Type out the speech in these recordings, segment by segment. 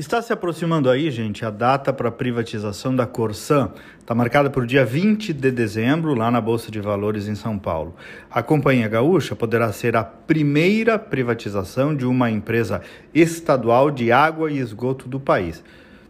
Está se aproximando aí, gente, a data para a privatização da Corsan. Está marcada para o dia 20 de dezembro, lá na Bolsa de Valores em São Paulo. A Companhia Gaúcha poderá ser a primeira privatização de uma empresa estadual de água e esgoto do país.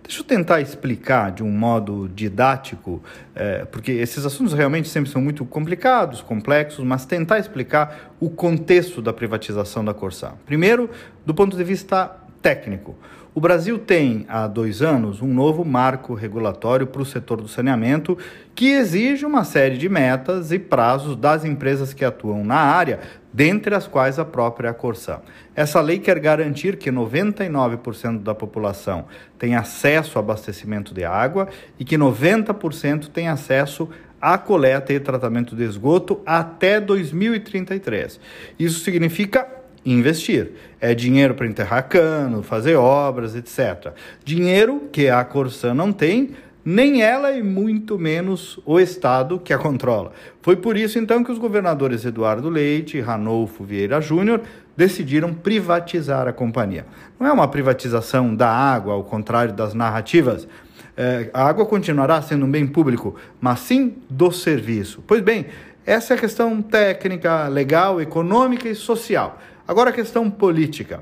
Deixa eu tentar explicar de um modo didático, é, porque esses assuntos realmente sempre são muito complicados, complexos, mas tentar explicar o contexto da privatização da Corsan. Primeiro, do ponto de vista técnico. O Brasil tem, há dois anos, um novo marco regulatório para o setor do saneamento que exige uma série de metas e prazos das empresas que atuam na área, dentre as quais a própria Corsã. Essa lei quer garantir que 99% da população tenha acesso ao abastecimento de água e que 90% tenha acesso à coleta e tratamento de esgoto até 2033. Isso significa investir. É dinheiro para enterrar cano, fazer obras, etc. Dinheiro que a Corsã não tem, nem ela e muito menos o Estado que a controla. Foi por isso então que os governadores Eduardo Leite e Ranolfo Vieira Júnior decidiram privatizar a companhia. Não é uma privatização da água, ao contrário das narrativas. É, a água continuará sendo um bem público, mas sim do serviço. Pois bem, essa é a questão técnica, legal, econômica e social. Agora a questão política.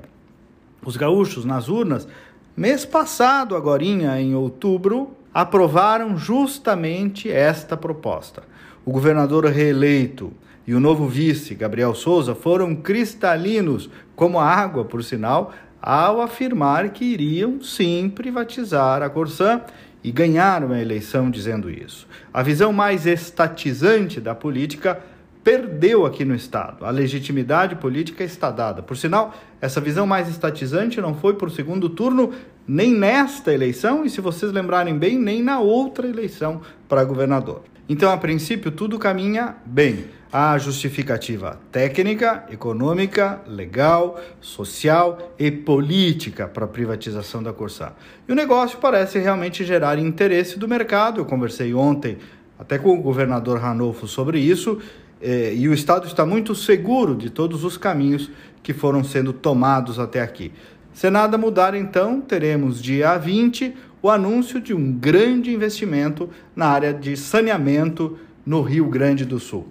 Os gaúchos nas urnas, mês passado, agora em outubro, aprovaram justamente esta proposta. O governador reeleito e o novo vice, Gabriel Souza, foram cristalinos, como a água, por sinal, ao afirmar que iriam sim privatizar a Corsã e ganharam a eleição dizendo isso. A visão mais estatizante da política perdeu aqui no Estado. A legitimidade política está dada. Por sinal, essa visão mais estatizante não foi para o segundo turno nem nesta eleição e, se vocês lembrarem bem, nem na outra eleição para governador. Então, a princípio, tudo caminha bem. Há justificativa técnica, econômica, legal, social e política para a privatização da Corsã. E o negócio parece realmente gerar interesse do mercado. Eu conversei ontem até com o governador Ranolfo sobre isso é, e o Estado está muito seguro de todos os caminhos que foram sendo tomados até aqui. Se nada mudar, então, teremos dia 20 o anúncio de um grande investimento na área de saneamento no Rio Grande do Sul.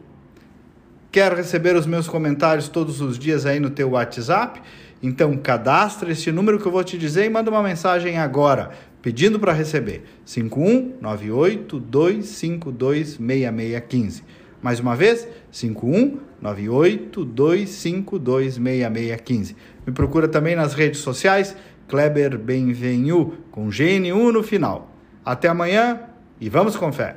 Quer receber os meus comentários todos os dias aí no teu WhatsApp? Então cadastra este número que eu vou te dizer e manda uma mensagem agora, pedindo para receber. 5198 252 6615. Mais uma vez, 51982526615. Me procura também nas redes sociais, Kleber Benvenu, com GNU no final. Até amanhã e vamos com fé!